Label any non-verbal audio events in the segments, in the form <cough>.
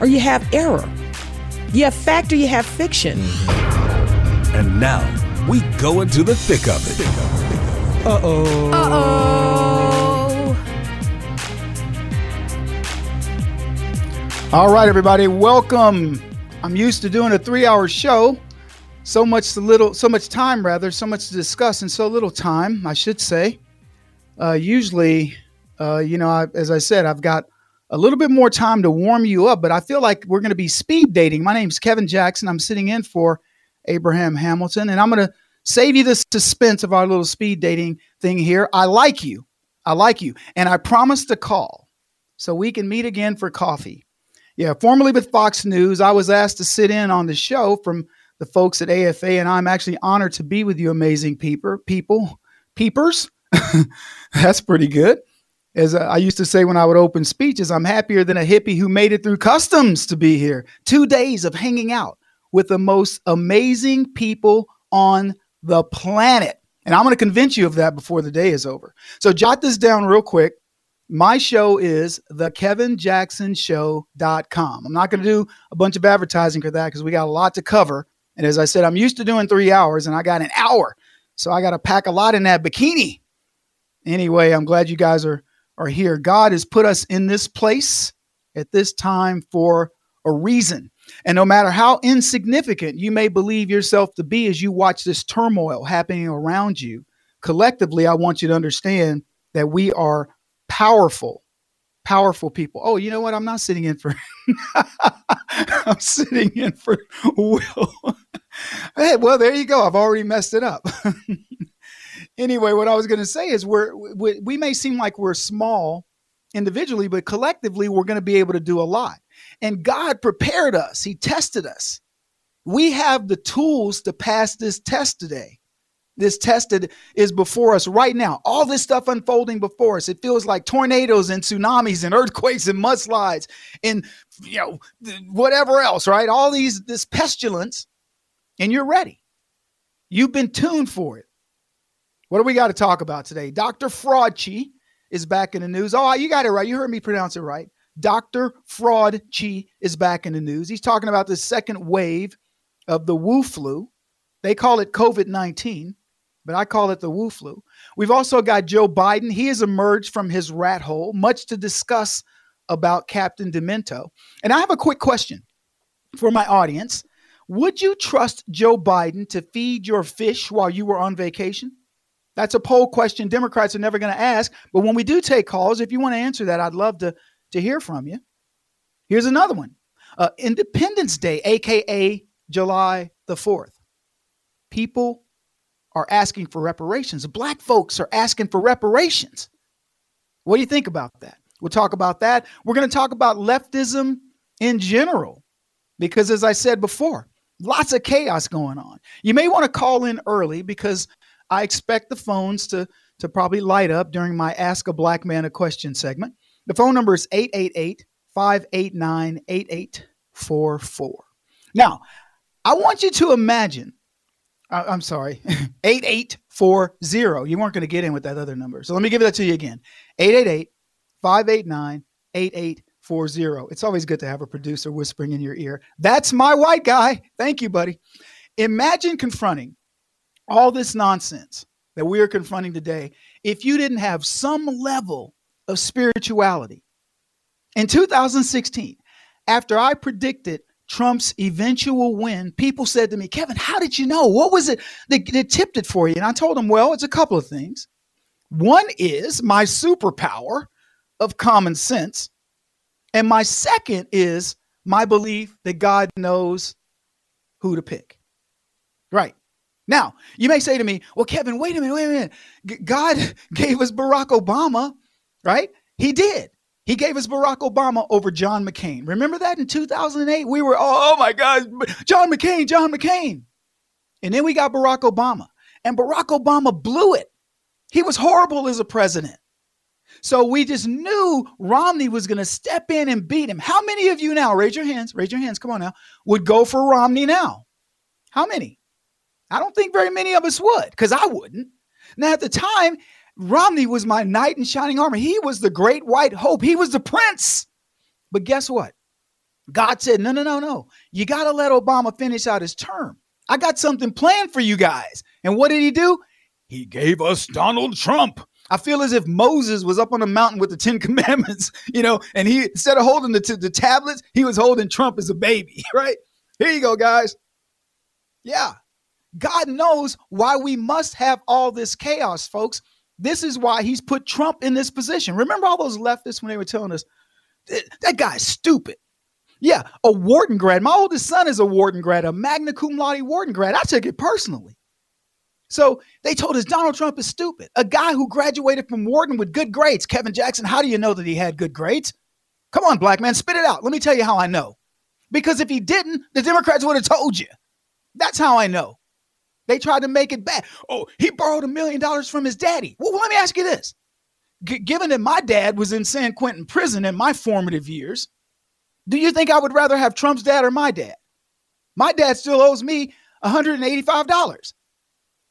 or you have error. You have fact or you have fiction. And now we go into the thick of it. Uh oh. Uh oh. All right, everybody, welcome. I'm used to doing a three-hour show. So much to little, so much time rather, so much to discuss, and so little time, I should say. Uh, usually, uh, you know, I, as I said, I've got a little bit more time to warm you up, but I feel like we're going to be speed dating. My name's Kevin Jackson. I'm sitting in for Abraham Hamilton, and I'm going to save you the suspense of our little speed dating thing here. I like you. I like you. And I promise to call so we can meet again for coffee. Yeah, formerly with Fox News, I was asked to sit in on the show from the folks at AFA, and I'm actually honored to be with you, amazing peeper, people, peepers. <laughs> That's pretty good. As I used to say when I would open speeches, I'm happier than a hippie who made it through customs to be here. Two days of hanging out with the most amazing people on the planet. And I'm going to convince you of that before the day is over. So jot this down real quick. My show is the kevinjacksonshow.com. I'm not going to do a bunch of advertising for that because we got a lot to cover. And as I said, I'm used to doing three hours and I got an hour. So I got to pack a lot in that bikini. Anyway, I'm glad you guys are, are here. God has put us in this place at this time for a reason. And no matter how insignificant you may believe yourself to be as you watch this turmoil happening around you, collectively, I want you to understand that we are powerful, powerful people. Oh, you know what? I'm not sitting in for, <laughs> I'm sitting in for Will. <laughs> hey, well, there you go. I've already messed it up. <laughs> anyway, what I was going to say is we're, we, we may seem like we're small individually, but collectively, we're going to be able to do a lot. And God prepared us, He tested us. We have the tools to pass this test today. This test is before us right now. All this stuff unfolding before us. It feels like tornadoes and tsunamis and earthquakes and mudslides and you know whatever else, right? All these this pestilence, and you're ready. You've been tuned for it. What do we got to talk about today? Dr. Fraudchi is back in the news. Oh, you got it right. You heard me pronounce it right. Dr. Fraud is back in the news. He's talking about the second wave of the Wu flu. They call it COVID 19, but I call it the Wu flu. We've also got Joe Biden. He has emerged from his rat hole, much to discuss about Captain Demento. And I have a quick question for my audience. Would you trust Joe Biden to feed your fish while you were on vacation? That's a poll question Democrats are never going to ask. But when we do take calls, if you want to answer that, I'd love to to hear from you. Here's another one uh, Independence Day, AKA July the 4th. People are asking for reparations. Black folks are asking for reparations. What do you think about that? We'll talk about that. We're going to talk about leftism in general, because as I said before, lots of chaos going on. You may want to call in early because I expect the phones to, to probably light up during my Ask a Black Man a Question segment. The phone number is 888 589 8844. Now, I want you to imagine, I'm sorry, <laughs> 8840. You weren't going to get in with that other number. So let me give that to you again 888 589 8840. It's always good to have a producer whispering in your ear. That's my white guy. Thank you, buddy. Imagine confronting all this nonsense that we are confronting today if you didn't have some level of spirituality. In 2016, after I predicted Trump's eventual win, people said to me, Kevin, how did you know? What was it that, that tipped it for you? And I told them, well, it's a couple of things. One is my superpower of common sense. And my second is my belief that God knows who to pick. Right. Now, you may say to me, well, Kevin, wait a minute, wait a minute. God <laughs> gave us Barack Obama right? He did. He gave us Barack Obama over John McCain. Remember that in 2008? We were, oh, oh my God, John McCain, John McCain. And then we got Barack Obama. And Barack Obama blew it. He was horrible as a president. So we just knew Romney was going to step in and beat him. How many of you now, raise your hands, raise your hands, come on now, would go for Romney now? How many? I don't think very many of us would, because I wouldn't. Now, at the time, Romney was my knight in shining armor. He was the great white hope. He was the prince. But guess what? God said, no, no, no, no. You got to let Obama finish out his term. I got something planned for you guys. And what did he do? He gave us Donald Trump. I feel as if Moses was up on the mountain with the Ten <laughs> Commandments, you know, and he, instead of holding the, t- the tablets, he was holding Trump as a baby, <laughs> right? Here you go, guys. Yeah. God knows why we must have all this chaos, folks. This is why he's put Trump in this position. Remember all those leftists when they were telling us that guy's stupid. Yeah, a Wharton grad. My oldest son is a Wharton grad, a magna cum laude Wharton grad. I took it personally. So they told us Donald Trump is stupid. A guy who graduated from Wharton with good grades. Kevin Jackson, how do you know that he had good grades? Come on, black man, spit it out. Let me tell you how I know. Because if he didn't, the Democrats would have told you. That's how I know. They tried to make it bad. Oh, he borrowed a million dollars from his daddy. Well, let me ask you this. G- given that my dad was in San Quentin prison in my formative years, do you think I would rather have Trump's dad or my dad? My dad still owes me $185.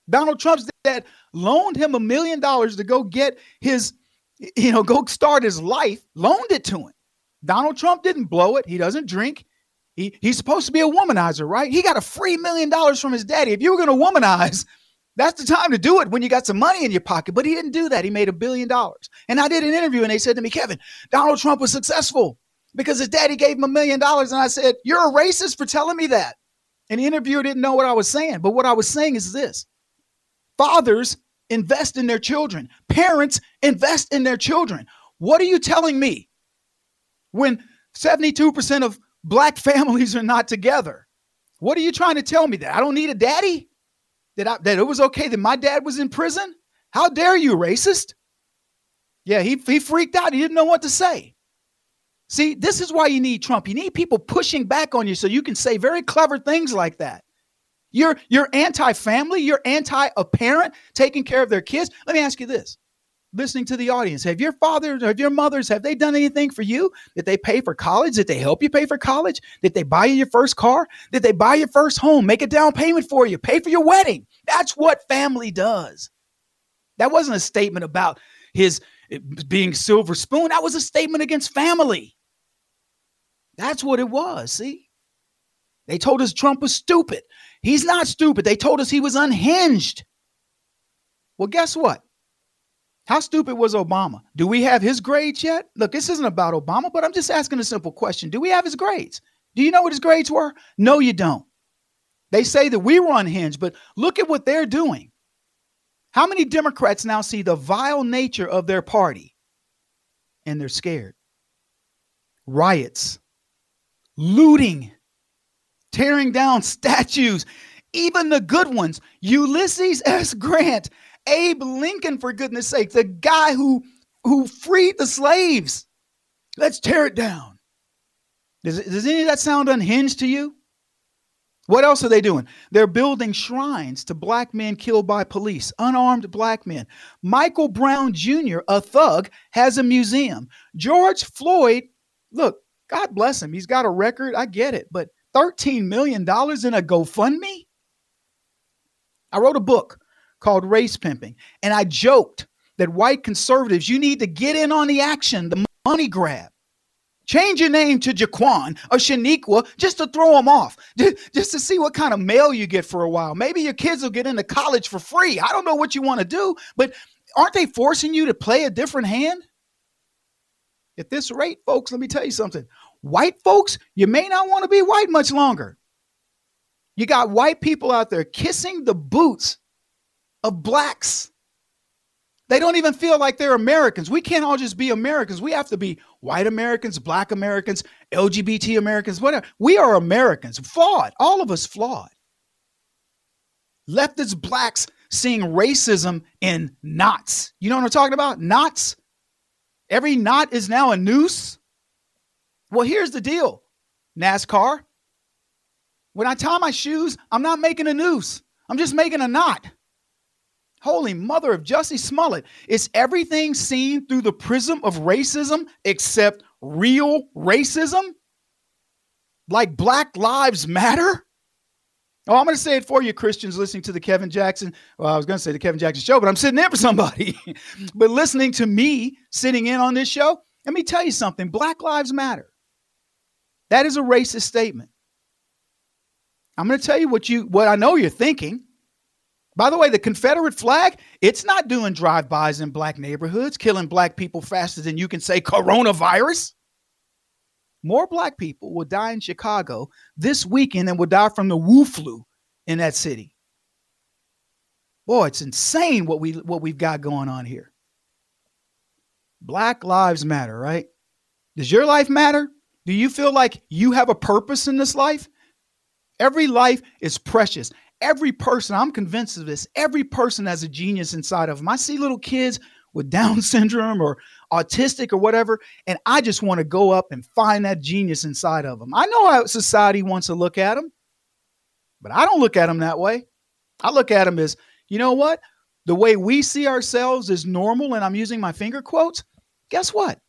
Donald Trump's dad loaned him a million dollars to go get his, you know, go start his life, loaned it to him. Donald Trump didn't blow it. He doesn't drink. He, he's supposed to be a womanizer, right? He got a free million dollars from his daddy. If you were going to womanize, that's the time to do it when you got some money in your pocket. But he didn't do that. He made a billion dollars. And I did an interview and they said to me, Kevin, Donald Trump was successful because his daddy gave him a million dollars. And I said, You're a racist for telling me that. And the interviewer didn't know what I was saying. But what I was saying is this fathers invest in their children, parents invest in their children. What are you telling me when 72% of black <laughs> families are not together. What are you trying to tell me that I don't need a daddy? That I, that it was okay that my dad was in prison? How dare you, racist? Yeah, he he freaked out. He didn't know what to say. See, this is why you need Trump. You need people pushing back on you so you can say very clever things like that. You're you're anti-family, you're anti a parent taking care of their kids. Let me ask you this listening to the audience. Have your fathers, have your mothers, have they done anything for you? Did they pay for college? Did they help you pay for college? Did they buy you your first car? Did they buy your first home? Make a down payment for you? Pay for your wedding? That's what family does. That wasn't a statement about his eh, being silver spoon. That was a statement against family. That's what it was. See? They told us Trump was stupid. He's not stupid. They told us he was unhinged. Well, guess what? How stupid was Obama? Do we have his grades yet? Look, this isn't about Obama, but I'm just asking a simple question. Do we have his grades? Do you know what his grades were? No, you don't. They say that we were unhinged, but look at what they're doing. How many Democrats now see the vile nature of their party and they're scared? Riots, looting, tearing down <laughs> statues, even the good ones. Ulysses S. Grant Abe Lincoln, for goodness sake, the guy who who freed the slaves. Let's tear it down. Does, does any of that sound unhinged to you? What else are they doing? They're building shrines to black men killed by police, unarmed black men. Michael Brown Jr., a thug, has a museum. George Floyd, look, God bless him. He's got a record. I get it. But $13 million in a GoFundMe? I wrote a book called race pimping. And I joked that white conservatives, you need to get in on the action, the money grab. Change your name to Jaquan or Shaniqua just to throw them off, <laughs> just to see what kind of mail you get for a while. Maybe your kids will get into college for free. I don't know what you want to do, but aren't they forcing you to play a different hand? At this rate, folks, let me tell you something. White folks, you may not want to be white much longer. You got white people out there kissing the boots of blacks. They don't even feel like they're Americans. We can't all just be Americans. We have to be white Americans, black Americans, LGBT Americans, whatever. We are Americans, flawed, all of us flawed. Leftist blacks seeing racism in knots. You know what I'm talking about? Knots. Every knot is now a noose. Well, here's the deal NASCAR. When I tie my shoes, I'm not making a noose, I'm just making a knot. Holy mother of Jussie Smollett. Is everything seen through the prism of racism except real racism? Like Black Lives Matter? Oh, I'm going to say it for you, Christians listening to the Kevin Jackson. Well, I was going to say the Kevin Jackson show, but I'm sitting in for somebody. <laughs> but listening to me sitting in on this show, let me tell you something Black Lives Matter. That is a racist statement. I'm going to tell you what you what I know you're thinking. By the way, the Confederate flag, it's not doing drive-bys in black neighborhoods, killing black people faster than you can say coronavirus. More black people will die in Chicago this weekend than will die from the Wu flu in that city. Boy, it's insane what we what we've got going on here. Black lives matter, right? Does your life matter? Do you feel like you have a purpose in this life? Every life is precious. Every person, I'm convinced of this, every person has a genius inside of them. I see little kids with Down <laughs> syndrome or autistic or whatever, and I just want to go up and find that genius inside of them. I know how society wants to look at them, but I don't look at them that way. I look at them as, you know what? The way we see ourselves is normal, and I'm using my finger quotes. Guess what?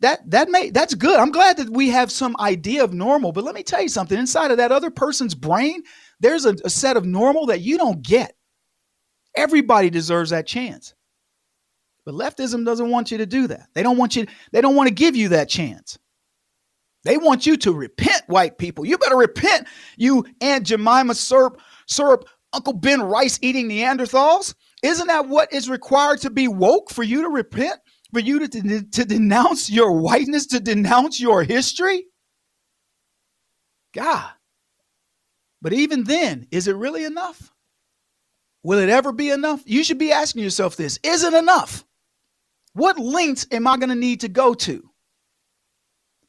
that that may that's good. I'm glad that we have some idea of normal, but let me tell you something. Inside of that other person's brain, there's a, a set of normal that you don't get. Everybody deserves that chance. But leftism doesn't want you to do that. They don't want you, they don't want to give you that chance. They want you to repent, white people. You better repent, you Aunt Jemima syrup, syrup, Uncle Ben Rice eating Neanderthals. Isn't that what is required to be woke for you to repent? for you to, to denounce your whiteness, to denounce your history? God. But even then, is it really enough? Will it ever be enough? You should be asking yourself this Is it enough? What lengths am I going to need to go to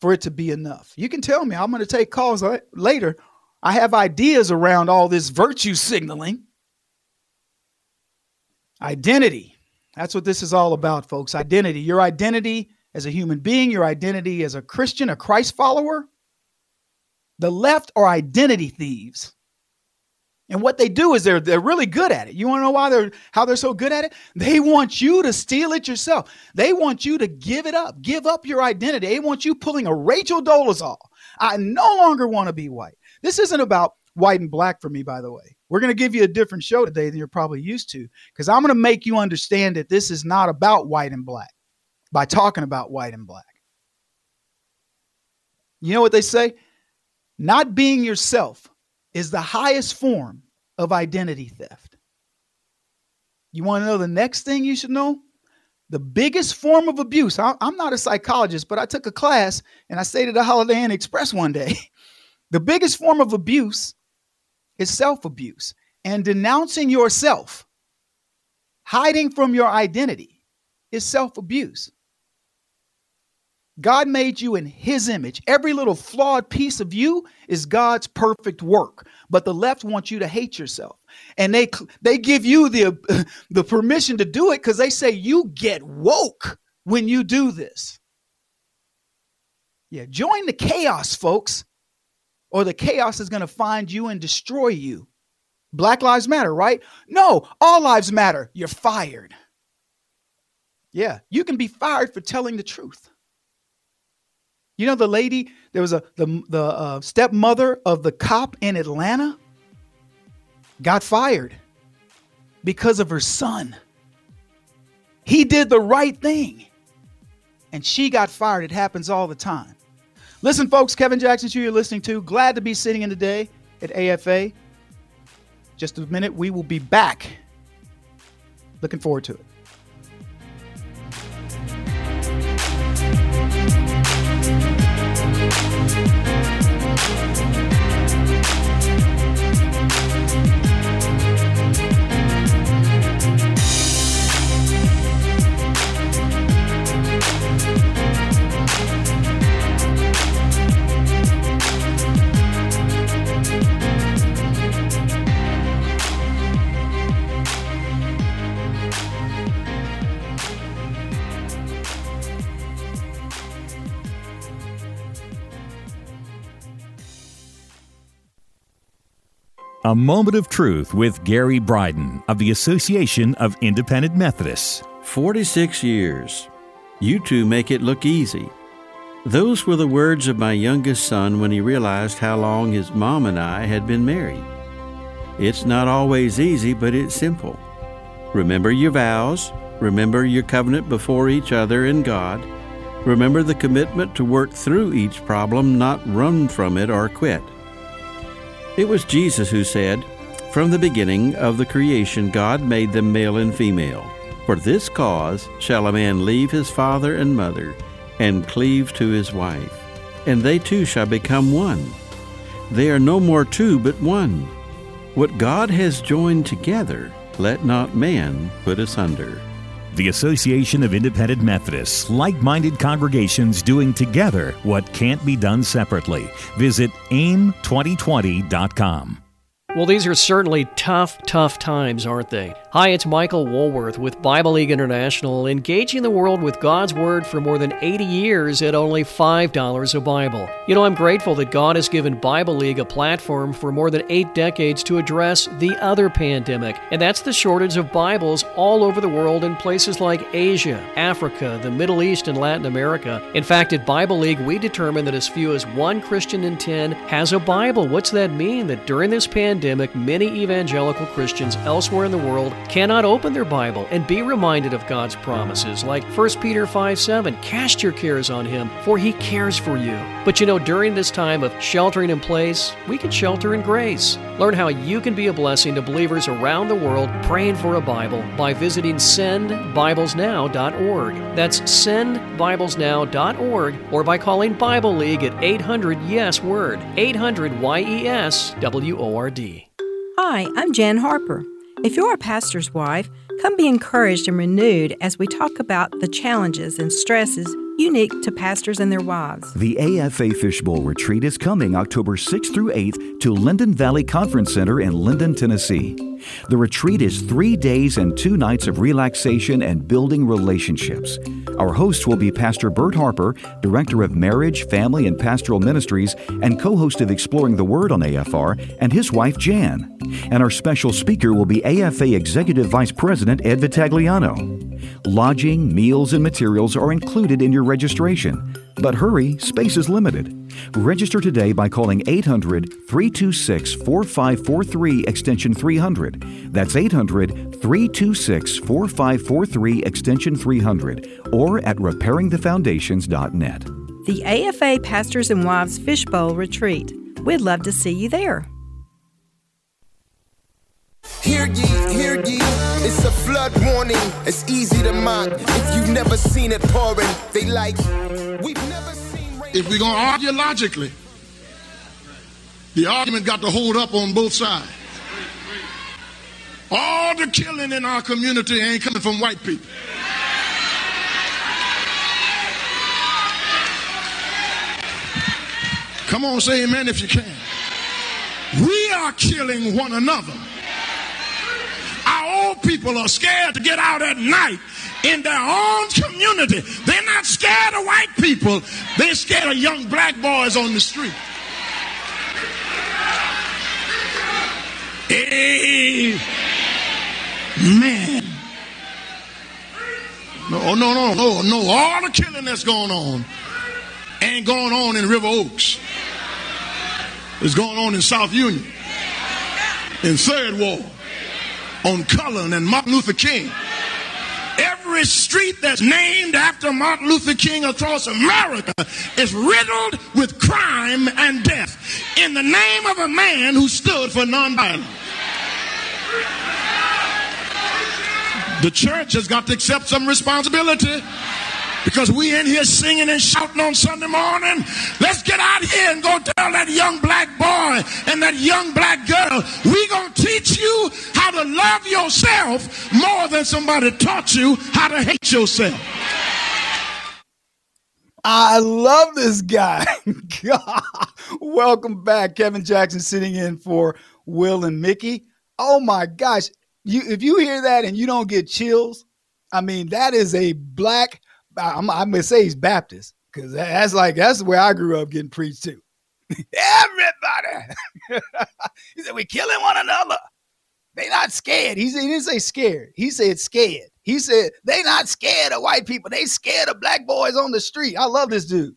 for it to be enough? You can tell me. I'm going to take calls later. I have ideas around all this virtue signaling. Identity. That's what this is all about, folks. Identity. Your identity as a human being, your identity as a Christian, a Christ follower. The left are identity thieves. And what they do is they're they're really good at it. You want to know why they're how they're so good at it? They want you to steal it yourself. They want you to give it up, give up your identity. They want you pulling a Rachel Dolezal. I no longer want to be white. This isn't about white and black for me, by the way. We're going to give you a different show today than you're probably used to because I'm going to make you understand that this is not about white and black by talking about white and black. You know what they say? Not being yourself is the highest form of identity theft. You want to know the next thing you should know? The biggest form of abuse. I'm not a psychologist, but I took a class and I stayed at the Holiday Inn Express one day. <laughs> The biggest form of abuse is self abuse and denouncing yourself, hiding from your identity is self abuse. God made you in his image. Every little flawed piece of you is God's perfect work. But the left wants you to hate yourself. And they they give you the <laughs> the permission to do it cuz they say you get woke when you do this. Yeah, join the chaos, folks or the chaos is going to find you and destroy you. Black lives matter, right? No, all lives matter. You're fired. Yeah, you can be fired for telling the truth. You know the lady, there was a the the uh, stepmother of the cop in Atlanta got fired because of her son. He did the right thing and she got fired. It happens all the time. Listen, folks, Kevin Jackson, you're listening to. Glad to be sitting in today at AFA. Just a minute, we will be back. Looking forward to it. A Moment of Truth with Gary Bryden of the Association of Independent Methodists. 46 years. You two make it look easy. Those were the words of my youngest son when he realized how long his mom and I had been married. It's not always easy, but it's simple. Remember your vows, remember your covenant before each other and God. Remember the commitment to work through each problem, not run from it or quit. It was Jesus who said, From the beginning of the creation, God made them male and female. For this cause shall a man leave his father and mother, and cleave to his wife, and they two shall become one. They are no more two, but one. What God has joined together, let not man put asunder. The Association of Independent Methodists, like minded congregations doing together what can't be done separately. Visit aim2020.com. Well, these are certainly tough, tough times, aren't they? Hi, it's Michael Woolworth with Bible League International, engaging the world with God's Word for more than 80 years at only $5 a Bible. You know, I'm grateful that God has given Bible League a platform for more than eight decades to address the other pandemic, and that's the shortage of Bibles all over the world in places like Asia, Africa, the Middle East, and Latin America. In fact, at Bible League, we determined that as few as one Christian in 10 has a Bible. What's that mean? That during this pandemic, pandemic, many evangelical Christians elsewhere in the world cannot open their Bible and be reminded of God's promises, like 1 Peter 5 7, cast your cares on him, for he cares for you. But you know, during this time of sheltering in place, we can shelter in grace. Learn how you can be a blessing to believers around the world praying for a Bible by visiting sendbiblesnow.org. That's sendbiblesnow.org or by calling Bible League at 800 Yes Word, 800 Y E S W O R D. Hi, I'm Jan Harper. If you're a pastor's wife, come be encouraged and renewed as we talk about the challenges and stresses unique to pastors and their wives. The AFA Fishbowl Retreat is coming October 6th through 8th to Linden Valley Conference Center in Linden, Tennessee. The retreat is three days and two nights of relaxation and building relationships. Our host will be Pastor Bert Harper, Director of Marriage, Family, and Pastoral Ministries, and co host of Exploring the Word on AFR, and his wife Jan. And our special speaker will be AFA Executive Vice President Ed Vitagliano. Lodging, meals, and materials are included in your registration. But hurry, space is limited. Register today by calling 800 326 4543 extension 300. That's 800 326 4543 extension 300 or at repairingthefoundations.net. The AFA Pastors and Wives Fishbowl Retreat. We'd love to see you there. Hear ye, hear ye, it's a flood warning. It's easy to mock if you've never seen it pouring. They like, we've never seen. If we're going to argue logically, the argument got to hold up on both sides. All the killing in our community ain't coming from white people. Come on, say amen if you can. We are killing one another. Old people are scared to get out at night in their own community. They're not scared of white people, they're scared of young black boys on the street. Amen. No, oh, no, no, no, no. All the killing that's going on ain't going on in River Oaks. It's going on in South Union, in Third Ward, on Cullen and Martin Luther King. Every street that's named after Martin Luther King across America is riddled with crime and death in the name of a man who stood for nonviolence. The church has got to accept some responsibility because we in here singing and shouting on Sunday morning. Let's get out here and go tell that young black boy and that young black girl, we gonna teach you how to love yourself more than somebody taught you how to hate yourself. I love this guy. <laughs> God. Welcome back. Kevin Jackson sitting in for Will and Mickey. Oh my gosh. You if you hear that and you don't get chills, I mean, that is a black I'm, I'm gonna say he's Baptist because that's like that's where I grew up getting preached to. <laughs> Everybody, <laughs> He said, We're killing one another. They not scared. He, said, he didn't say scared. He said scared. He said they not scared of white people. They scared of black boys on the street. I love this dude.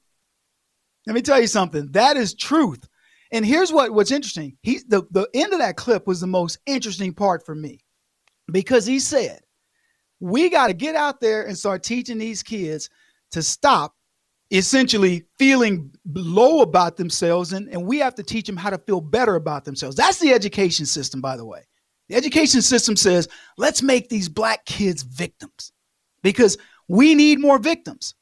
Let me tell you something. That is truth. And here's what what's interesting. He the, the end of that clip was the most interesting part for me because he said, we got to get out there and start teaching these kids to stop essentially feeling low about themselves and, and we have to teach them how to feel better about themselves. That's the education system, by the way. The education system says, let's make these black kids victims because we need more victims.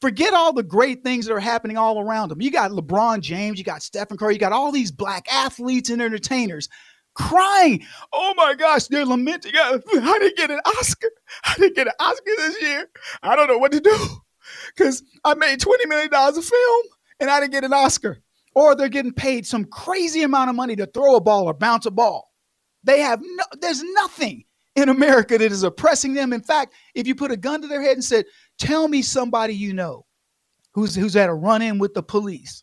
Forget all the great things that are happening all around them. You got LeBron James, you got Stephen Curry, you got all these black athletes and entertainers crying. Oh my gosh, they're lamenting. <laughs> I didn't get an Oscar. <laughs> I didn't get an Oscar this year. I don't know what to do <laughs> because I made $20 million a film and I didn't get an Oscar. Or they're getting paid some crazy amount of money to throw a ball or bounce a ball. They have no, there's nothing in America that is oppressing them. In fact, if you put a gun to their head and said, Tell me somebody you know who's who's had a run-in with the police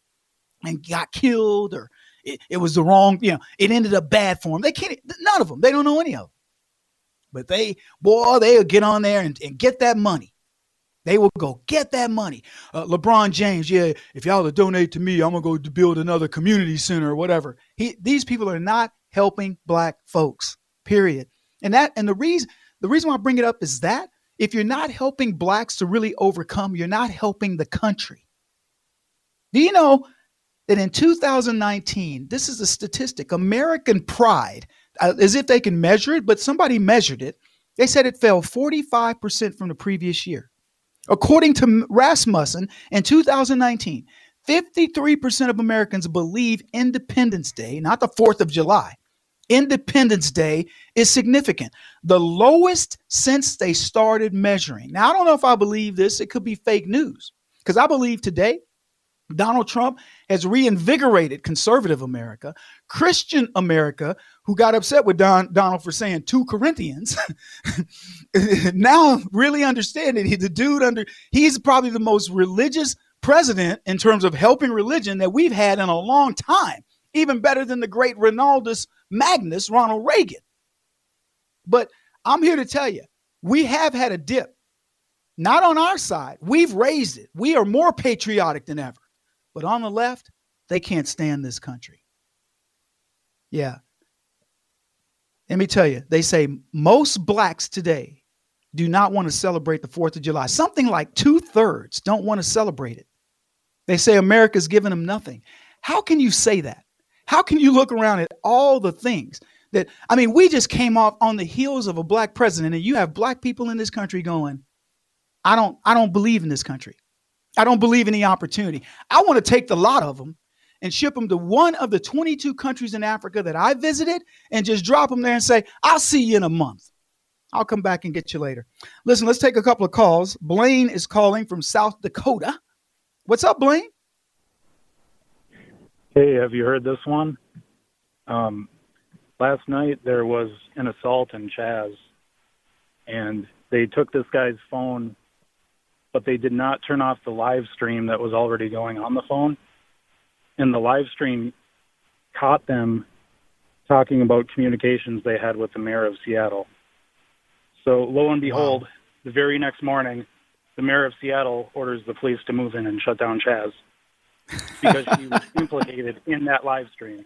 and got killed or it, it was the wrong, you know, it ended up bad for them. They can't, none of them, they don't know any of them. But they, boy, they'll get on there and, and get that money. They will go get that money. Uh, LeBron James, yeah, if y'all donate to me, I'm gonna go build another community center or whatever. He, these people are not helping black folks. Period. And that and the reason the reason why I bring it up is that if you're not helping blacks to really overcome, you're not helping the country. Do you know that in 2019, this is a statistic, American pride, uh, as if they can measure it, but somebody measured it. They said it fell 45% from the previous year. According to Rasmussen, in 2019, 53% of Americans believe Independence Day, not the 4th of July, Independence Day is significant. The lowest since they started measuring. Now, I don't know if I believe this. It could be fake news because I believe today Donald Trump has reinvigorated conservative America, Christian America, who got upset with Don, Donald for saying two Corinthians, <laughs> now really understand that he, the dude under he's probably the most religious president in terms of helping religion that we've had in a long time, even better than the great Ronaldus Magnus, Ronald Reagan. But I'm here to tell you, we have had a dip. Not on our side. We've raised it. We are more patriotic than ever. But on the left, they can't stand this country. Yeah. Let me tell you, they say most blacks today do not want to celebrate the 4th of July. Something like two thirds don't want to celebrate it. They say America's given them nothing. How can you say that? How can you look around at all the things that, I mean, we just came off on the heels of a black president, and you have black people in this country going, I don't, I don't believe in this country. I don't believe in the opportunity. I want to take the lot of them and ship them to one of the 22 countries in Africa that I visited and just drop them there and say, I'll see you in a month. I'll come back and get you later. Listen, let's take a couple of calls. Blaine is calling from South Dakota. What's up, Blaine? Hey, have you heard this one? Um, last night there was an assault in Chaz, and they took this guy's phone but they did not turn off the live stream that was already going on the phone. And the live stream caught them talking about communications they had with the mayor of Seattle. So lo and behold, wow. the very next morning, the mayor of Seattle orders the police to move in and shut down Chaz <laughs> because she was implicated in that live stream.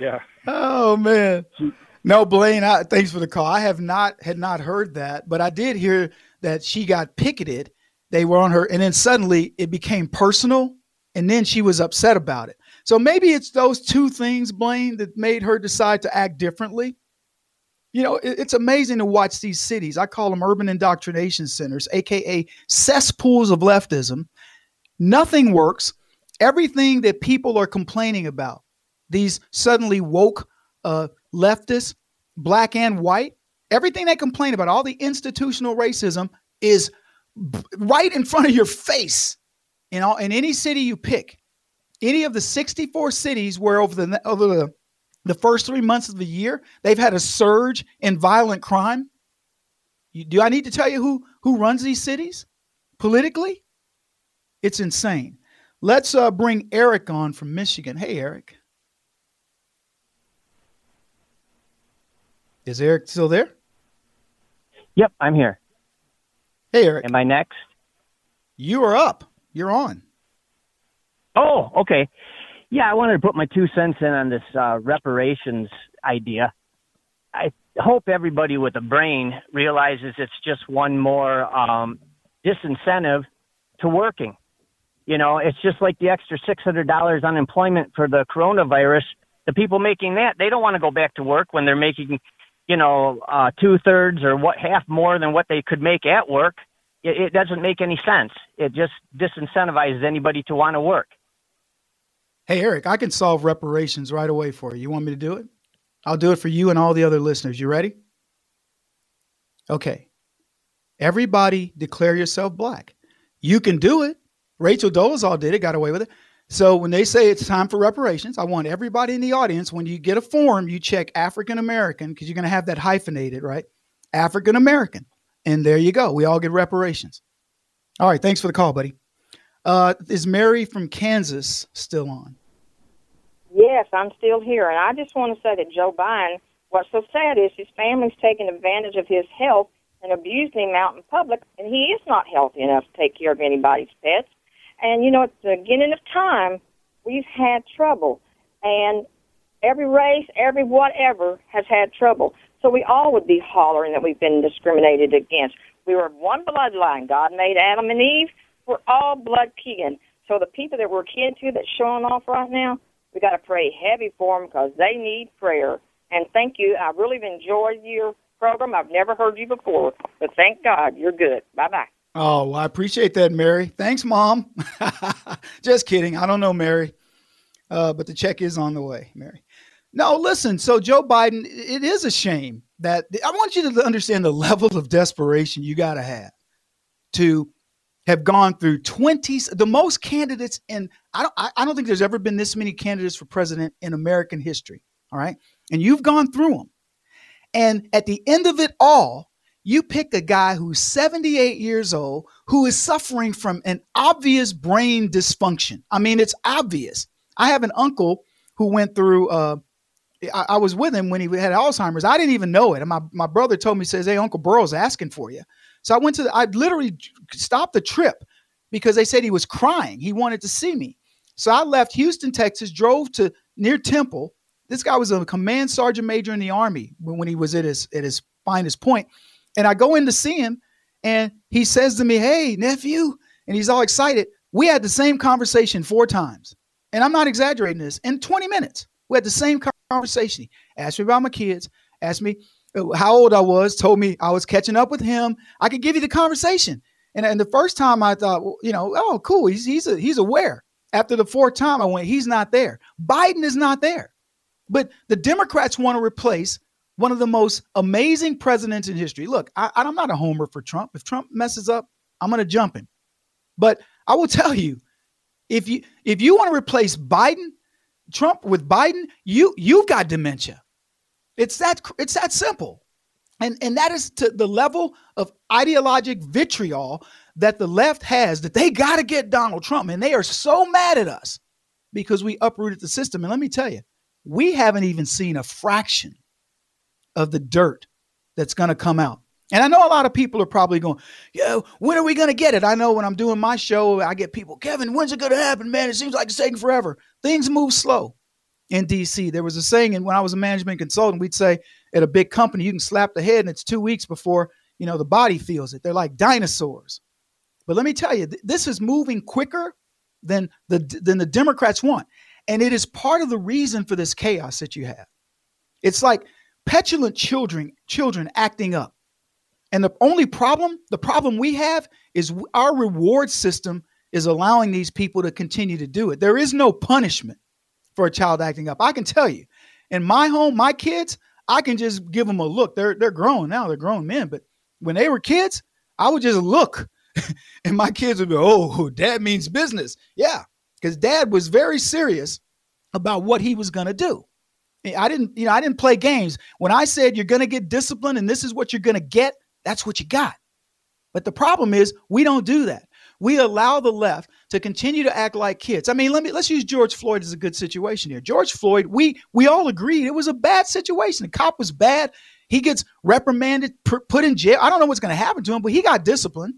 Yeah. Oh man. Hmm. No, Blaine. I, thanks for the call. I have not had not heard that, but I did hear that she got picketed. They were on her, and then suddenly it became personal, and then she was upset about it. So maybe it's those two things, Blaine, that made her decide to act differently. You know, it, it's amazing to watch these cities. I call them urban indoctrination centers, aka cesspools of leftism. Nothing works. Everything that people are complaining about, these suddenly woke uh, leftists, black and white, Everything they complain about, all the institutional racism, is right in front of your face. In all, in any city you pick, any of the 64 cities where over the over the, the first three months of the year they've had a surge in violent crime. You, do I need to tell you who who runs these cities politically? It's insane. Let's uh, bring Eric on from Michigan. Hey, Eric. Is Eric still there? Yep, I'm here. Hey, Eric. Am I next? You are up. You're on. Oh, okay. Yeah, I wanted to put my two cents in on this uh, reparations idea. I hope everybody with a brain realizes it's just one more um, disincentive to working. You know, it's just like the extra $600 unemployment for the coronavirus. The people making that, they don't want to go back to work when they're making, you know, uh, two thirds or what half more than what they could make at work. It, it doesn't make any sense. It just disincentivizes anybody to want to work. Hey, Eric, I can solve reparations right away for you. You want me to do it? I'll do it for you and all the other listeners. You ready? Okay. Everybody declare yourself black. You can do it. Rachel Dolezal did it, got away with it. So when they say it's time for reparations, I want everybody in the audience, when you get a form, you check African American because you're going to have that hyphenated, right? African American. And there you go. We all get reparations. All right. Thanks for the call, buddy. Uh, is Mary from Kansas still on? Yes, I'm still here. And I just want to say that Joe Biden, what's so sad is his family's taking advantage of his health and abusing him out in public, and he is not healthy enough to take care of anybody's pets. And, you know, at the beginning of time, we've had trouble. And every race, every whatever has had trouble. So we all would be hollering that we've been discriminated against. We were one bloodline. God made Adam and Eve. We're all blood kin. So the people that we're kin to that's showing off right now, we got to pray heavy for them because they need prayer. And thank you. I really enjoyed your program. I've never heard you before, but thank God you're good. Bye bye. Oh, well, I appreciate that, Mary. Thanks, Mom. <laughs> Just kidding. I don't know, Mary, uh, but the check is on the way, Mary. No, listen. So, Joe Biden, it is a shame that I want you to understand the <laughs> level of desperation you got to have to have gone through 20 the most candidates in I don't I don't think there's ever been this many candidates for president in American history. All right. And you've gone through them. And at the end of it all, you pick a guy who's 78 years old who is suffering from an obvious brain dysfunction. I mean, it's obvious. I have an uncle who went through uh, I, was with him when he had Alzheimer's. I didn't even know it. And my, my brother told me, says, Hey, Uncle Burrow's asking for you. So I went to, the, I literally stopped the trip because they said he was crying. He wanted to see me. So I left Houston, Texas, drove to near Temple. This guy was a command sergeant major in the army when, when he was at his at his finest point. And I go in to see him, and he says to me, Hey, nephew, and he's all excited. We had the same conversation four times. And I'm not exaggerating this. In 20 minutes, we had the same conversation. He asked me about my kids, asked me uh, how old I was, told me I was catching up with him. I could give you the conversation. And, and the first time I thought, well, you know, oh, cool. He's he's a, he's aware. After the fourth time, I went, he's not there. Biden is not there. But the Democrats want to replace one of the most amazing presidents in history. Look, I, I'm not a homer for Trump. If Trump messes up, I'm going to jump him. But I will <laughs> tell you, if you if you want to replace Biden, Trump with Biden, you you've got dementia. It's that it's that simple. And and that is to the level of ideologic vitriol that the left has that they got to get Donald Trump and they are so mad at us because we uprooted the system. And let me tell you, we haven't even seen a fraction of the dirt that's going to come out. And I know a lot of people are probably going, "Yo, when are we going to get it?" I know when I'm doing my show, I get people, "Kevin, when's it going to happen, man? It seems like it's taking forever." Things move slow in DC. There was a saying, and when I was a management consultant, we'd say at a big company, you can slap the head and it's two weeks before you know the body feels it. They're like dinosaurs. But let me tell you, th- this is moving quicker than the than the Democrats want, and it is part of the reason for this chaos that you have. It's like petulant children children acting up. And the only problem, the problem we have is our reward system is allowing these people to continue to do it. There is no punishment for a child acting up. I can tell you, in my home, my kids, I can just give them a look. They're they're grown now. They're grown men, but when they were kids, I would just look, <laughs> and my kids would be, "Oh, dad means business." Yeah, because dad was very serious about what he was going to do. Eh, I didn't, you know, I didn't play games. When I said you're going to get disciplined and this is what you're going to get, that's what you got. But the problem is we don't do that. We allow the left to continue to act like kids. I mean, let me let's use George Floyd as a good situation here. George Floyd, we we all agreed it was a bad situation. The cop was bad. He gets reprimanded, put in jail. I don't know what's going to happen to him, but he got disciplined.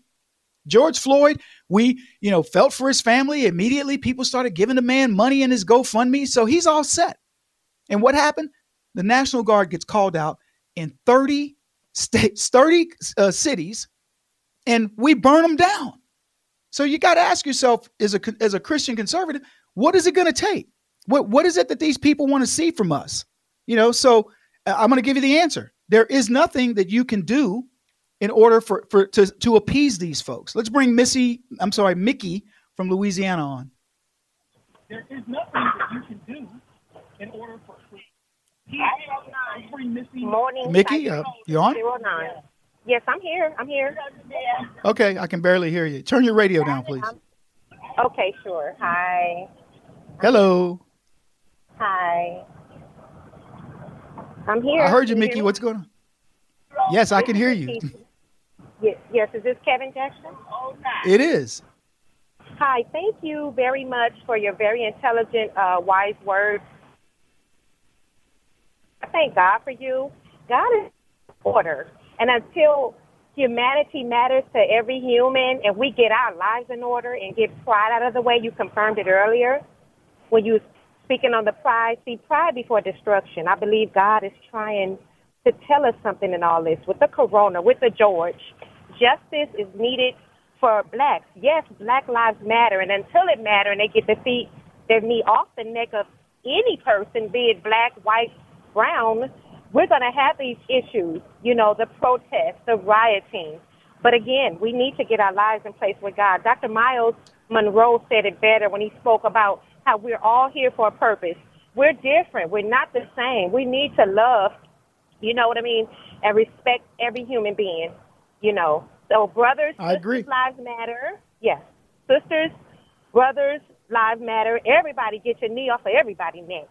George Floyd, we, you know, felt for his family. Immediately, people started giving the man money in his GoFundMe. So he's all set. And what happened? The National Guard gets called out in 30 states, 30 uh, cities, and we burn them down. So you got to ask yourself, as a as a Christian conservative, what is it going to take? What what is it that these people want to see from us? You know, so uh, I'm going to give you the answer. There is nothing that you can do in order for, for to, to appease these folks. Let's bring Missy, I'm sorry, Mickey from Louisiana on. There is nothing that you can do in order Morning. Mickey, uh, you on? Yes, I'm here. I'm here. Okay, I can barely hear you. Turn your radio down, please. Okay, sure. Hi. Hello. Hi. I'm here. I heard you, Mickey. What's going on? Yes, I can hear you. Yes, yes. Is this Kevin Jackson? It is. Hi. Thank you very much for your very intelligent, uh, wise words. I thank God for you. God is order, and until humanity matters to every human, and we get our lives in order and get pride out of the way, you confirmed it earlier when you was speaking on the pride. See, pride before destruction. I believe God is trying to tell us something in all this with the corona, with the George. Justice is needed for blacks. Yes, black lives matter, and until it matter and they get their feet, their knee off the neck of any person, be it black, white, brown, we're going to have these issues, you know, the protests, the rioting. But again, we need to get our lives in place with God. Dr. Myles Munroe said it better when he spoke about how we're all here for a purpose. We're different. We're not the same. We need to love, you know what I mean, and respect every human being, you know. So, brothers, I agree. sisters, lives matter. Yes. Sisters, brothers, lives matter. Everybody get your knee off of everybody's neck.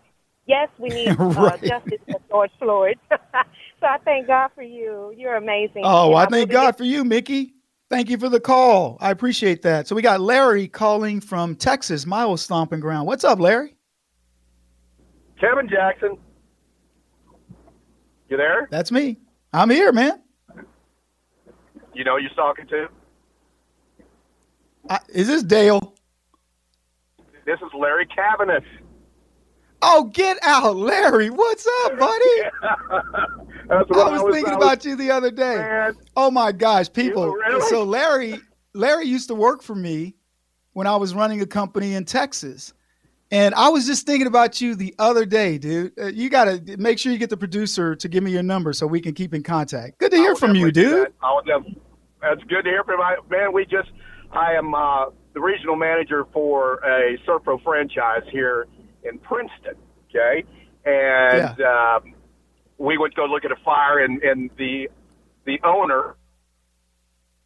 Yes, we need <laughs> uh, Right. justice for George Floyd. <laughs> so I thank God for you. You're amazing. Oh, And I thank God for you, Mickey. Thank you for the call. I appreciate that. So we got Larry calling from Texas, my old stomping ground. What's up, Larry? Kevin Jackson. You there? That's me. I'm here, man. You know who you're talking to? I, is this Dale? This is Larry Cabinet. Oh, get out, Larry. What's up, <laughs> buddy? I was, I was thinking I was- about you the other day. Oh my gosh, people. really? So Larry, Larry used to work for me when I was running a company in Texas. And I was just thinking about you the other day, dude. Uh, you got to make sure you get the producer to give me your number so we can keep in contact. Good to hear from you, dude. I would def- That's good to hear from you. Man, we just, I am uh, the regional manager for a Servpro franchise here in Princeton, okay? And um, we to go look at a fire, and, and the the owner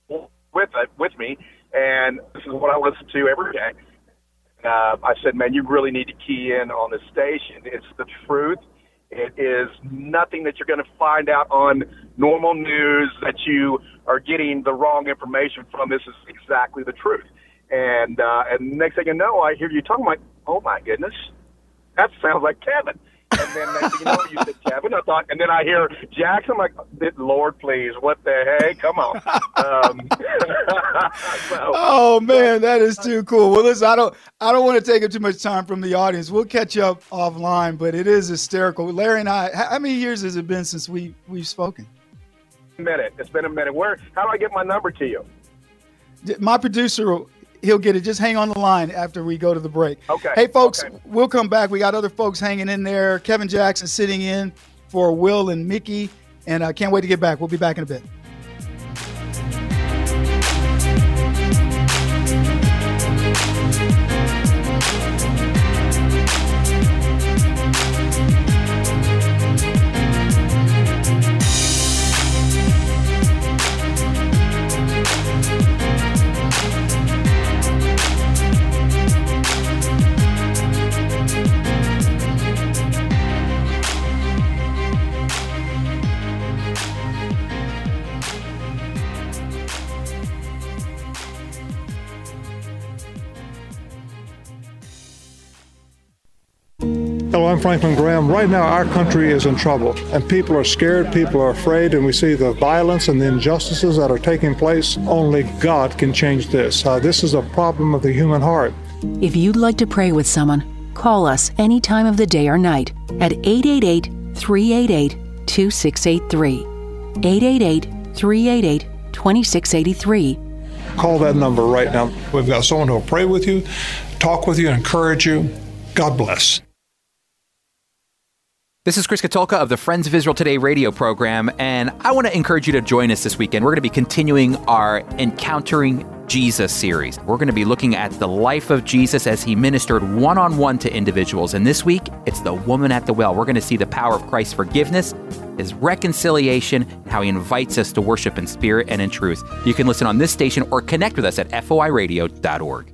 with it, with me, and this is what I listen to every day. Uh, I said, man, you really need to key in on this station. It's the truth. It is nothing that you're going to find out on normal news that you are getting the wrong information from. This is exactly the truth. And uh, and next thing you know, I hear you talking like, oh my goodness, that sounds like Kevin. And then next you know, you said Kevin. I thought, and then I hear Jackson. I'm like, Lord, please, what the heck? Come on. Um, <laughs> so, Oh man, that is too cool. Well, listen, I don't, I don't want to take up too much time from the audience. We'll catch up offline, but it is hysterical. Larry and I, how how many years has it been since we we've spoken? a minute. It's been a minute. Where? How do I get my number to you? My producer, he'll get it. Just hang on the line after we go to the break. Okay. Hey, folks, we'll come back. We got other folks hanging in there. Kevin Jackson sitting in for Will and Mickey, and I can't wait to get back. We'll be back in a bit. I'm Franklin Graham. Right now, our country is in trouble, and people are scared, people are afraid, and we see the violence and the injustices that are taking place. Only God can change this. Uh, this is a problem of the human heart. If you'd like to pray with someone, call us any time of the day or night at 888 388 2683. 888 388 2683. Call that number right now. We've got someone who will pray with you, talk with you, encourage you. God bless. This is Chris Katulka of the Friends of Israel Today radio program, and I want to encourage you to join us this weekend. We're going to be continuing our Encountering Jesus series. We're going to be looking at the life of Jesus as he ministered one on one to individuals. And this week, it's the woman at the well. We're going to see the power of Christ's forgiveness, his reconciliation, and how he invites us to worship in spirit and in truth. You can listen on this station or connect with us at foiradio.org.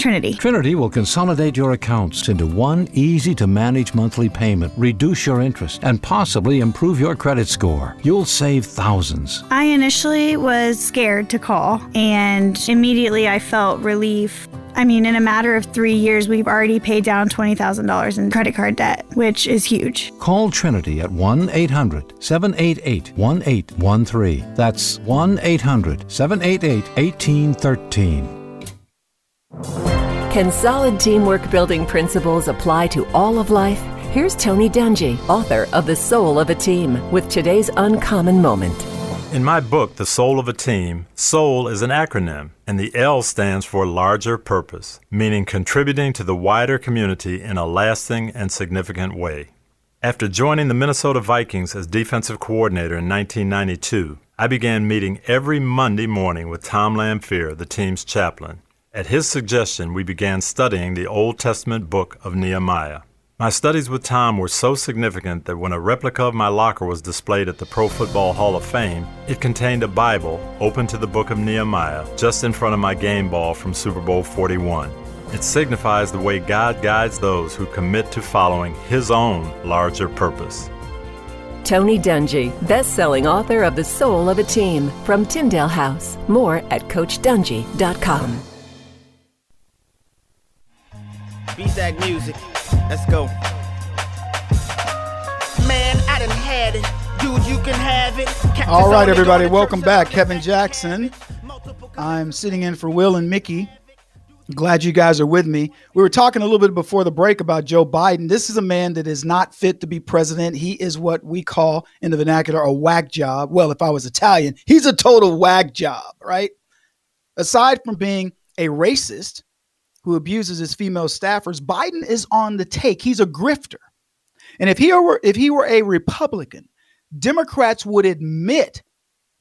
Trinity. Trinity will consolidate your accounts into one easy to manage monthly payment, reduce your interest, and possibly improve your credit score. You'll save thousands. I initially was scared to call and immediately I felt relief. I mean, in a matter of three years, we've already paid down $20,000 in credit card debt, which is huge. Call Trinity at 1 800 788 1813. That's 1 800 788 1813. Can solid teamwork building principles apply to all of life? Here's Tony Dungy, author of The Soul of a Team, with today's uncommon moment. In my book, The Soul of a Team, SOUL is an acronym, and the L stands for larger purpose, meaning contributing to the wider community in a lasting and significant way. After joining the Minnesota Vikings as defensive coordinator in 1992, I began meeting every Monday morning with Tom Lamphere, the team's chaplain. At his suggestion, we began studying the Old Testament book of Nehemiah. My studies with Tom were so significant that when a replica of my locker was displayed at the Pro Football Hall of Fame, it contained a Bible open to the book of Nehemiah just in front of my game ball from Super Bowl 41. It signifies the way God guides those who commit to following His own larger purpose. Tony Dungy, best-selling author of The Soul of a Team from Tyndale House. More at CoachDungy.com. BZAC music. Let's go. Man, I done had it. Dude, you can have it. Catch All us right, on the everybody, welcome back. Kevin Jackson. I'm sitting in for Will and Mickey. Glad you guys are with me. We were talking a little bit before the break about Joe Biden. This is a man that is not fit to be president. He is what we call in the vernacular a whack job. Well, if I was Italian, he's a total whack job, right? Aside from being a racist who abuses his female staffers, Biden is on the take. He's a grifter. And if he were if he were a Republican, Democrats would admit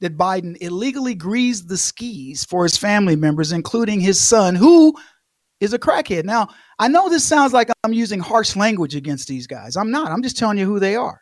that Biden illegally greased the skis for his family members, including his son, who is a crackhead. Now, I know this sounds like I'm using harsh language against these guys. I'm not. I'm just telling you who they are.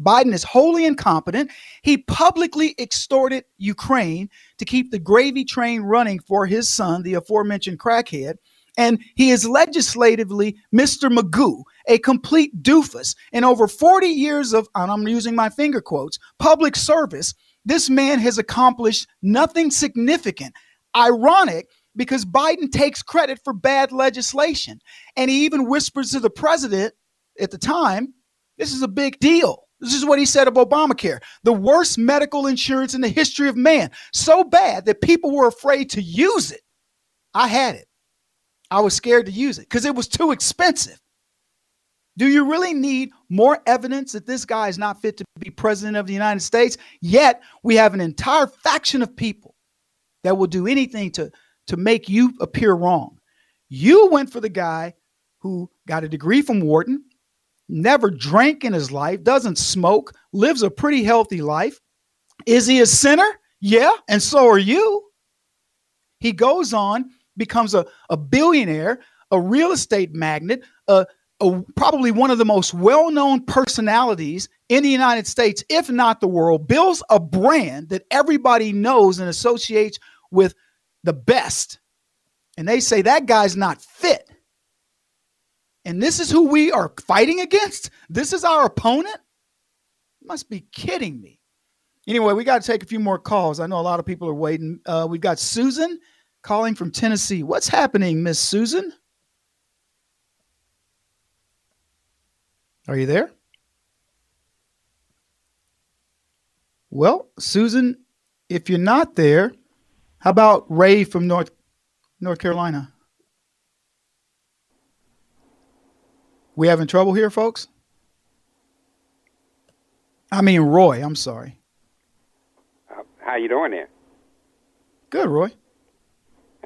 Biden is wholly incompetent. He publicly extorted Ukraine to keep the gravy train running for his son, the aforementioned crackhead. And he is legislatively Mr. Magoo, a complete doofus. In over 40 years of, and I'm using my finger quotes, public service, this man has accomplished nothing significant. Ironic because Biden takes credit for bad legislation. And he even whispers to the president at the time, this is a big deal. This is what he said of Obamacare the worst medical insurance in the history of man. So bad that people were afraid to use it. I had it. I was scared to use it because it was too expensive. Do you really need more evidence that this guy is not fit to be president of the United States? Yet we have an entire faction of people that will do anything to, to make you appear wrong. You went for the guy who got a degree from Wharton, never drank in his life, doesn't smoke, lives a pretty healthy life. Is he a sinner? Yeah, and so are you. He goes on, becomes a, a billionaire, a real estate magnate, a, a, probably one of the most well known personalities in the United States, if not the world, builds a brand that everybody knows and associates with the best. And they say that guy's not fit. And this is who we are fighting against? This is our opponent? You must be kidding me. Anyway, we got to take a few more calls. I know a lot of people are waiting. Uh, we've got Susan calling from Tennessee. What's happening, Miss Susan? Are you there? Well, Susan, if you're not there, how about Ray from North North Carolina? We having trouble here, folks? I mean Roy, I'm sorry. Uh, how you doing there? Good, Roy.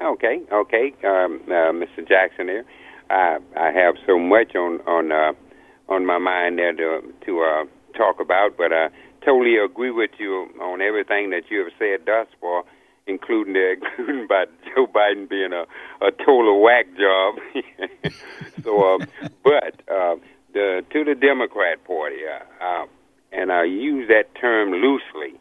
Okay, okay, um, uh, Mr. Jackson there. I I have so much on on uh, on my mind there to to uh, talk about, but I totally agree with you on everything that you have said thus far, including the <laughs> including about Joe Biden being a a total whack job. <laughs> so, um, but uh, the to the Democrat Party, uh, uh, and I use that term loosely.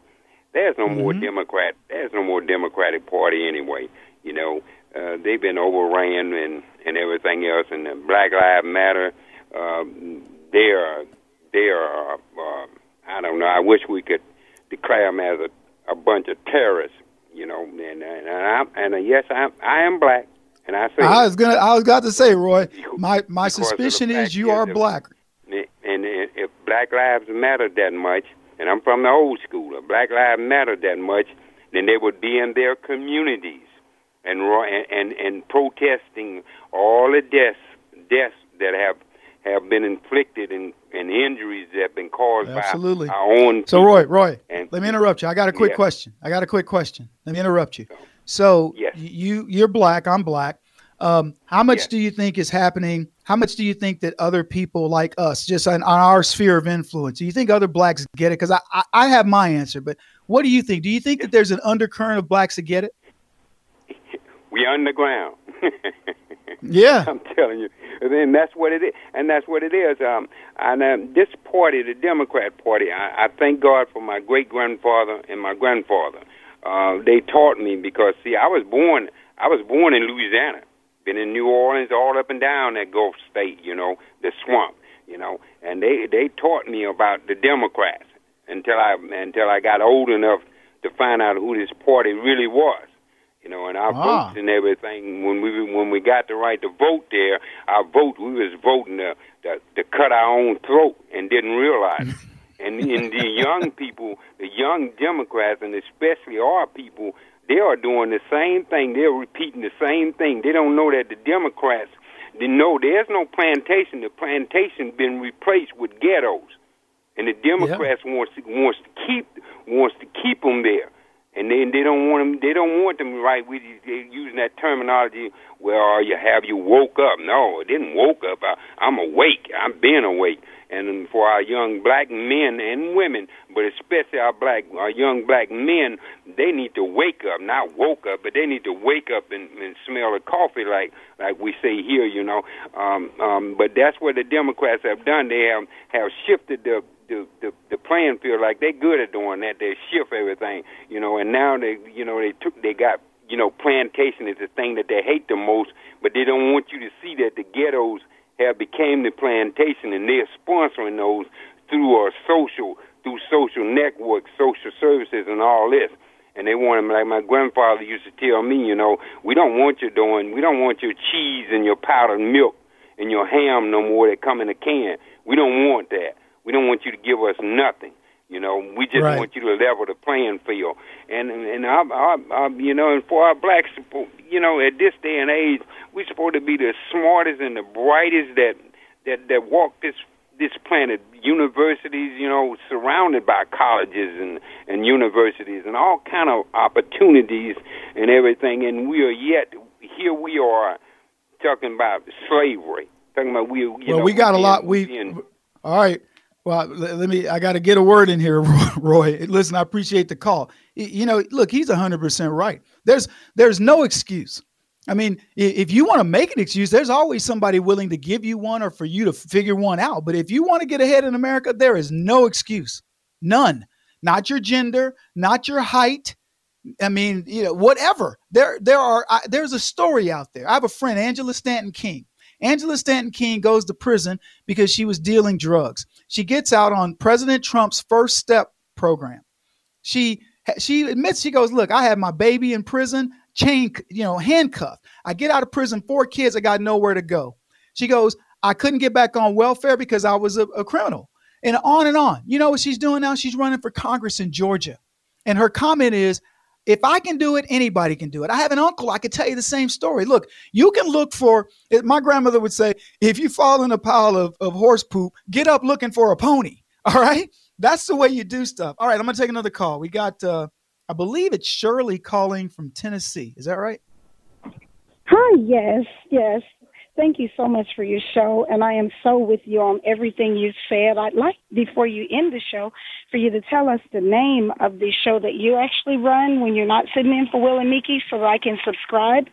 There's no mm-hmm. more Democrat. There's no more Democratic Party anyway. You know, uh, they've been overran and and everything else, and the Black Lives Matter. Um, they are they are. Uh, I don't know. I wish we could declare them as a, a bunch of terrorists. You know, and and, and I and uh, yes, I'm I am black, and I say I was gonna I was got to say, Roy, my my suspicion is you are black. And and if Black Lives Matter that much, and I'm from the old school, if Black Lives Matter that much, then they would be in their communities and and and protesting all the deaths deaths that have have been inflicted and, and injuries that have been caused Absolutely. by our own. So Roy, Roy, and, let me interrupt you. I got a quick yeah. question. I got a quick question. Let me interrupt you. So yes. you you're black. I'm black. Um, how much yes. do you think is happening? How much do you think that other people like us, just on, on our sphere of influence, do you think other blacks get it? Because I, I, I have my answer, but what do you think? Do you think that there's an undercurrent of blacks that get it? <laughs> We underground. <laughs> <laughs> yeah, I'm telling you, and that's what it is, and that's what it is. Um, and um, this party, the Democrat Party, I, I thank God for my great grandfather and my grandfather. Uh, they taught me because see, I was born, I was born in Louisiana, been in New Orleans, all up and down that Gulf State, you know, the swamp, you know, and they they taught me about the Democrats until I until I got old enough to find out who this party really was you know, and our ah. votes and everything. When we when we got the right to vote there, our vote we was voting to to, to cut our own throat and didn't realize. <laughs> and in the young people, the young Democrats, and especially our people, they are doing the same thing. They're repeating the same thing. They don't know that the Democrats, they know there's no plantation. The plantation been replaced with ghettos, and the Democrats yep. wants to, wants to keep wants to keep them there and then they don't want them. They don't want them right with using that terminology. Well, you have you woke up? No, I didn't woke up. I, I'm awake. I'm being awake. And for our young black men and women, but especially our black, our young black men, they need to wake up, not woke up, but they need to wake up and, and smell the coffee, like like we say here, you know. Um, um, but that's what the Democrats have done. They have have shifted the the, the the playing field like they're good at doing that. They shift everything, you know, and now they you know they took they got you know plantation is the thing that they hate the most, but they don't want you to see that the ghettos have became the plantation and they're sponsoring those through a social through social networks, social services, and all this. And they want them like my grandfather used to tell me, you know, we don't want you doing, we don't want your cheese and your powdered milk and your ham no more that come in a can. We don't want that. We don't want you to give us nothing. You know, we just right. want you to level the playing field. And and I, I, I, you know, and for our black blacks, you know, at this day and age, we're supposed to be the smartest and the brightest that that that walk this this planet. Universities, you know, surrounded by colleges and and universities and all kind of opportunities and everything. And we are yet here. We are talking about slavery. Talking about we. You well, know, we got a lot. We. All right. Well, let me. I got to get a word in here, <laughs> Roy. Listen, I appreciate the call. You know, look, he's hundred percent right. There's there's no excuse. I mean, if you want to make an excuse, there's always somebody willing to give you one or for you to figure one out. But if you want to get ahead in America, there is no excuse. None. Not your gender, not your height. I mean, you know, whatever. There there are I, there's a story out there. I have a friend, Angela Stanton King. Angela Stanton King goes to prison because she was dealing drugs. She gets out on President Trump's first step program. She she admits she goes, "Look, I have my baby in prison chain, you know, handcuffed. I get out of prison, four kids, I got nowhere to go. She goes, I couldn't get back on welfare because I was a, a criminal. And on and on. You know what she's doing now? She's running for Congress in Georgia. And her comment is, if I can do it, anybody can do it. I have an uncle, I could tell you the same story. Look, you can look for, my grandmother would say, if you fall in a pile of, of horse poop, get up looking for a pony. <laughs> All right? That's the way you do stuff. All right, I'm going to take another call. We got uh, I believe it's Shirley calling from Tennessee. Is that right? Hi, yes, yes. Thank you so much for your show, and I am so with you on everything you said. I'd like, before you end the show, for you to tell us the name of the show that you actually run when you're not sitting in for Will and Mickey so that I can subscribe.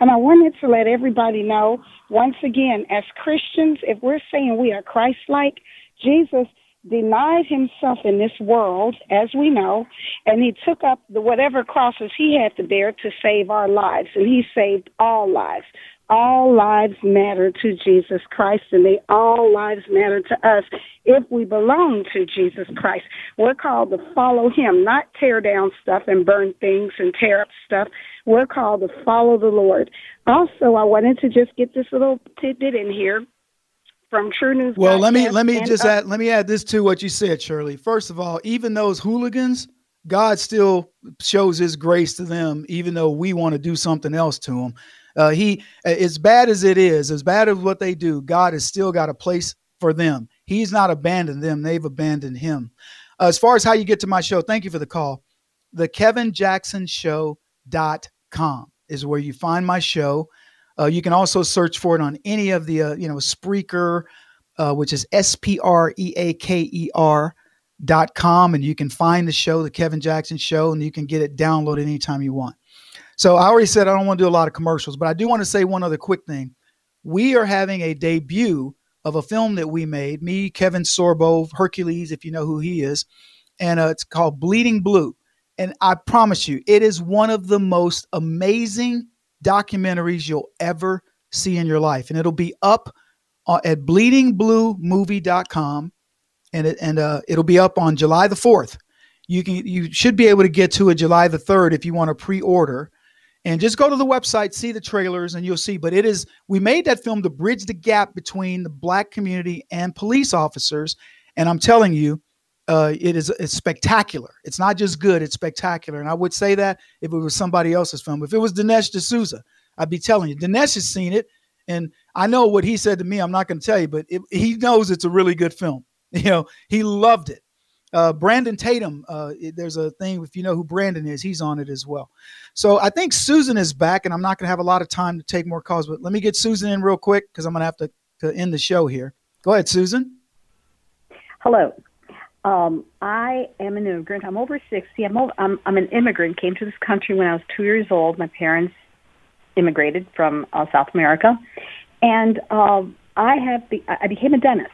And I wanted to let everybody know, once again, as Christians, if we're saying we are Christ like, Jesus denied himself in this world, as we know, and he took up the whatever crosses he had to bear to save our lives, and he saved all lives. All lives matter to Jesus Christ, and they all lives matter to us if we belong to Jesus Christ. We're called to follow him, not tear down stuff and burn things and tear up stuff. We're called to follow the Lord. Also, I wanted to just get this little tidbit in here from True News. Well, let me let me just add let me add this to what you said, Shirley. First of all, even those hooligans, God still shows His grace to them, even though we want to do something else to them. Uh, he, as bad as it is, as bad as what they do, God has still got a place for them. He's not abandoned them; they've abandoned Him. Uh, as far as how you get to my show, thank you for the call. The Kevin Jackson Show dot com is where you find my show. Uh, you can also search for it on any of the, uh, you know, Spreaker, uh, which is S P R E A K E R dot com, and you can find the show, the Kevin Jackson Show, and you can get it downloaded anytime you want. So I already said I don't want to do a lot of commercials, but I do want to say one other quick thing. We are having a debut of a film that we made, me, Kevin Sorbo, Hercules, if you know who he is, and uh, it's called Bleeding Blue. And I promise you, it is one of the most amazing documentaries you'll ever see in your life. And it'll be up uh, at bleedingbluemovie.com and it, and uh, it'll be up on July the 4th. You can you should be able to get to it July the 3rd if you want to pre-order. And just go to the website, see the trailers, and you'll see. But it is we made that film to bridge the gap between the black community and police officers. And I'm telling you, uh, it is it's spectacular. It's not just good; it's spectacular. And I would say that if it was somebody else's film, if it was Dinesh D'Souza, I'd be telling you. Dinesh has seen it, and I know what he said to me. I'm not going to tell you, but it, he knows it's a really good film. <laughs> You know, he loved it. Uh, Brandon Tatum, uh, there's a thing if you know who Brandon is, he's on it as well. So I think Susan is back, and I'm not going to have a lot of time to take more calls, but let me get Susan in real quick because I'm going to have to to end the show here. Go ahead, Susan. Hello. Um, I am an immigrant. I'm over 60. I'm, old, I'm, I'm an immigrant. Came to this country when I was two years old. My parents immigrated from uh, South America, and uh, I have be, I became a dentist.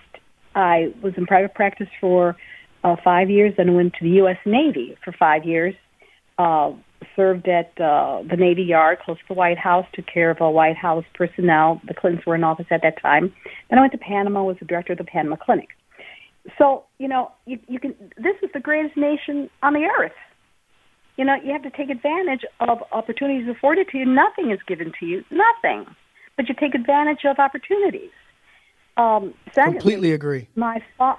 I was in private practice for uh, five years, then went to the U.S. Navy for five years. Uh, served at uh, the Navy Yard close to the White House, took care of a White House personnel. The Clintons were in office at that time. Then I went to Panama, was the director of the Panama Clinic so you know you you can this is the greatest nation on the earth you know you have to take advantage of opportunities afforded to you nothing is given to you nothing but you take advantage of opportunities um secondly, completely agree my fa-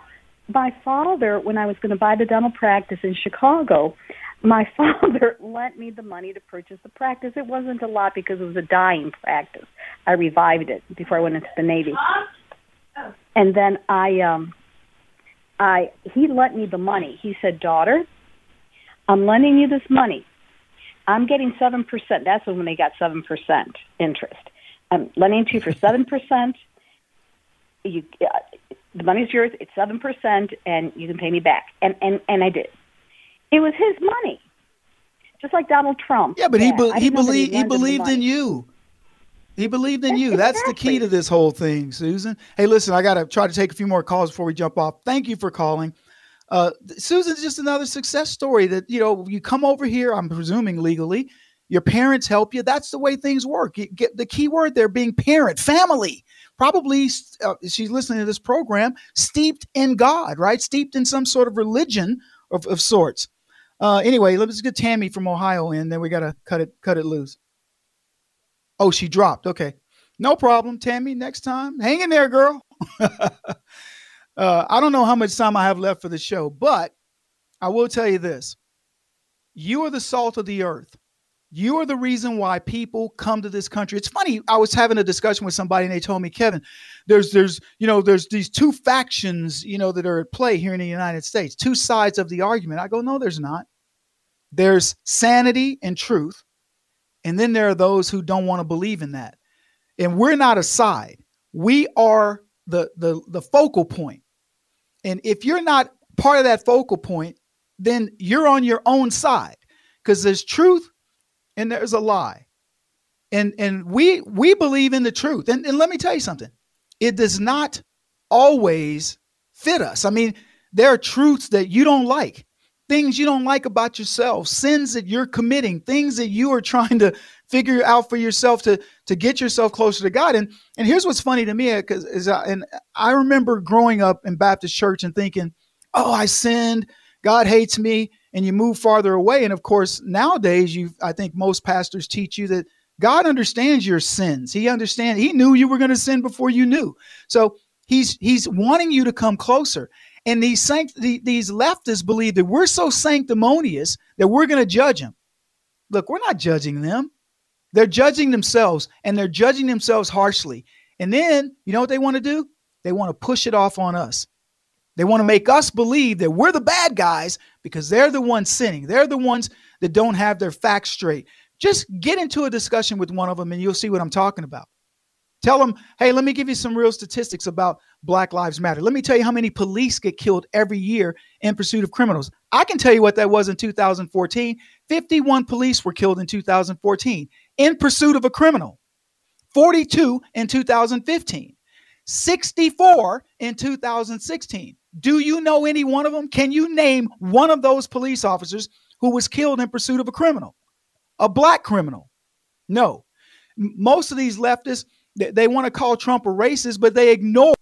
my father when i was going to buy the dental practice in chicago my <laughs> father lent me the money to purchase the practice it wasn't a lot because it was a dying practice i revived it before i went into the navy and then i um I he lent me the money. He said, "Daughter, I'm lending you this money. I'm getting seven percent. That's when they got seven percent interest. I'm lending to you for seven percent. You, the money's yours. It's seven percent, and you can pay me back." And and and I did. It was his money, just like Donald Trump. Yeah, but he be- he believed he believed in you. He believed in you. That's the key to this whole thing, Susan. Hey, listen, I got to try to take a few more calls before we jump off. Thank you for calling. Uh, Susan's just another success story that, you know, you come over here, I'm presuming legally, your parents help you. That's the way things work. You get the key word there being parent, family. Probably uh, she's listening to this program, steeped in God, right? Steeped in some sort of religion of, of sorts. Uh, anyway, let's get Tammy from Ohio in. Then we gotta cut it cut it loose. Oh, she dropped. Okay, no problem, Tammy. Next time, hang in there, girl. <laughs> uh, I don't know how much time I have left for the show, but I will tell you this: you are the salt of the earth. You are the reason why people come to this country. It's funny. I was having a discussion with somebody, and they told me, Kevin, there's there's you know there's these two factions you know that are at play here in the United States, two sides of the argument. I go, no, there's not. There's sanity and truth, and then there are those who don't want to believe in that. And we're not a side. We are the the the focal point. And if you're not part of that focal point, then you're on your own side because there's truth and there's a lie. And and we we believe in the truth. And, and let me tell you something. It does not always fit us. I mean, there are truths that you don't like, things you don't like about yourself, sins that you're committing, things that you are <laughs> trying to figure out for yourself to to get yourself closer to God. And and here's what's funny to me because is I, and I remember growing up in Baptist church and thinking, "Oh, I sinned. God hates me." And you move farther away. And of course, nowadays, you I think most pastors teach you that God understands your sins. He understands. He knew you were going to sin before you knew. So he's he's wanting you to come closer. And these sanct- these leftists believe that we're so sanctimonious that we're going to judge them. Look, we're not judging them. They're judging themselves, and they're judging themselves harshly. And then, you know what they want to do? They want to push it off on us. They want to make us believe that we're the bad guys because they're the ones sinning. They're the ones that don't have their facts straight. Just get into a discussion with one of them and you'll see what I'm talking about. Tell them, hey, let me give you some real statistics about Black Lives Matter. Let me tell you how many police get killed every year in pursuit of criminals. I can tell you what that was in 2014. 51 police were killed in 2014 in pursuit of a criminal, 42 in 2015, 64 in 2016. Do you know any one of them? Can you name one of those police officers who was killed in pursuit of a criminal, a black criminal? No. Most of these leftists, they, they want to call Trump a racist, but they ignore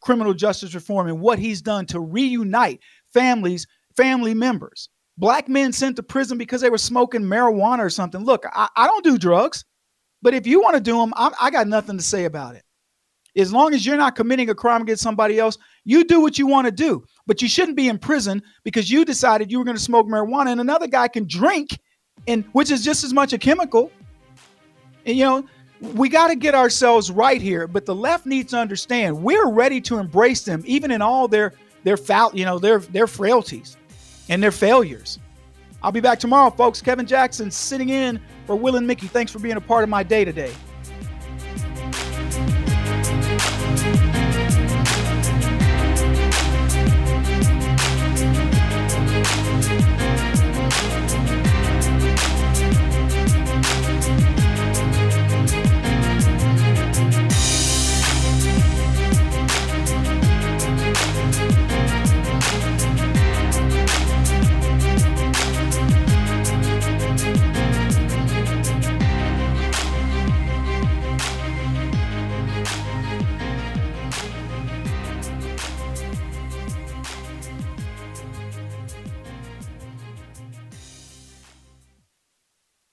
criminal justice reform and what he's done to reunite families, family members. Black men sent to prison because they were smoking marijuana or something. Look, I, I don't do drugs, but if you want to do them, I, I got nothing to say about it. As long as you're not committing a crime against somebody else, you do what you want to do. But you shouldn't be in prison because you decided you were going to smoke marijuana and another guy can drink, and which is just as much a chemical. And you know, we got to get ourselves right here. But the left needs to understand we're ready to embrace them, even in all their their foul, you know, their their frailties and their failures. I'll be back tomorrow, folks. Kevin Jackson sitting in for Will and Mickey. Thanks for being a part of my day today.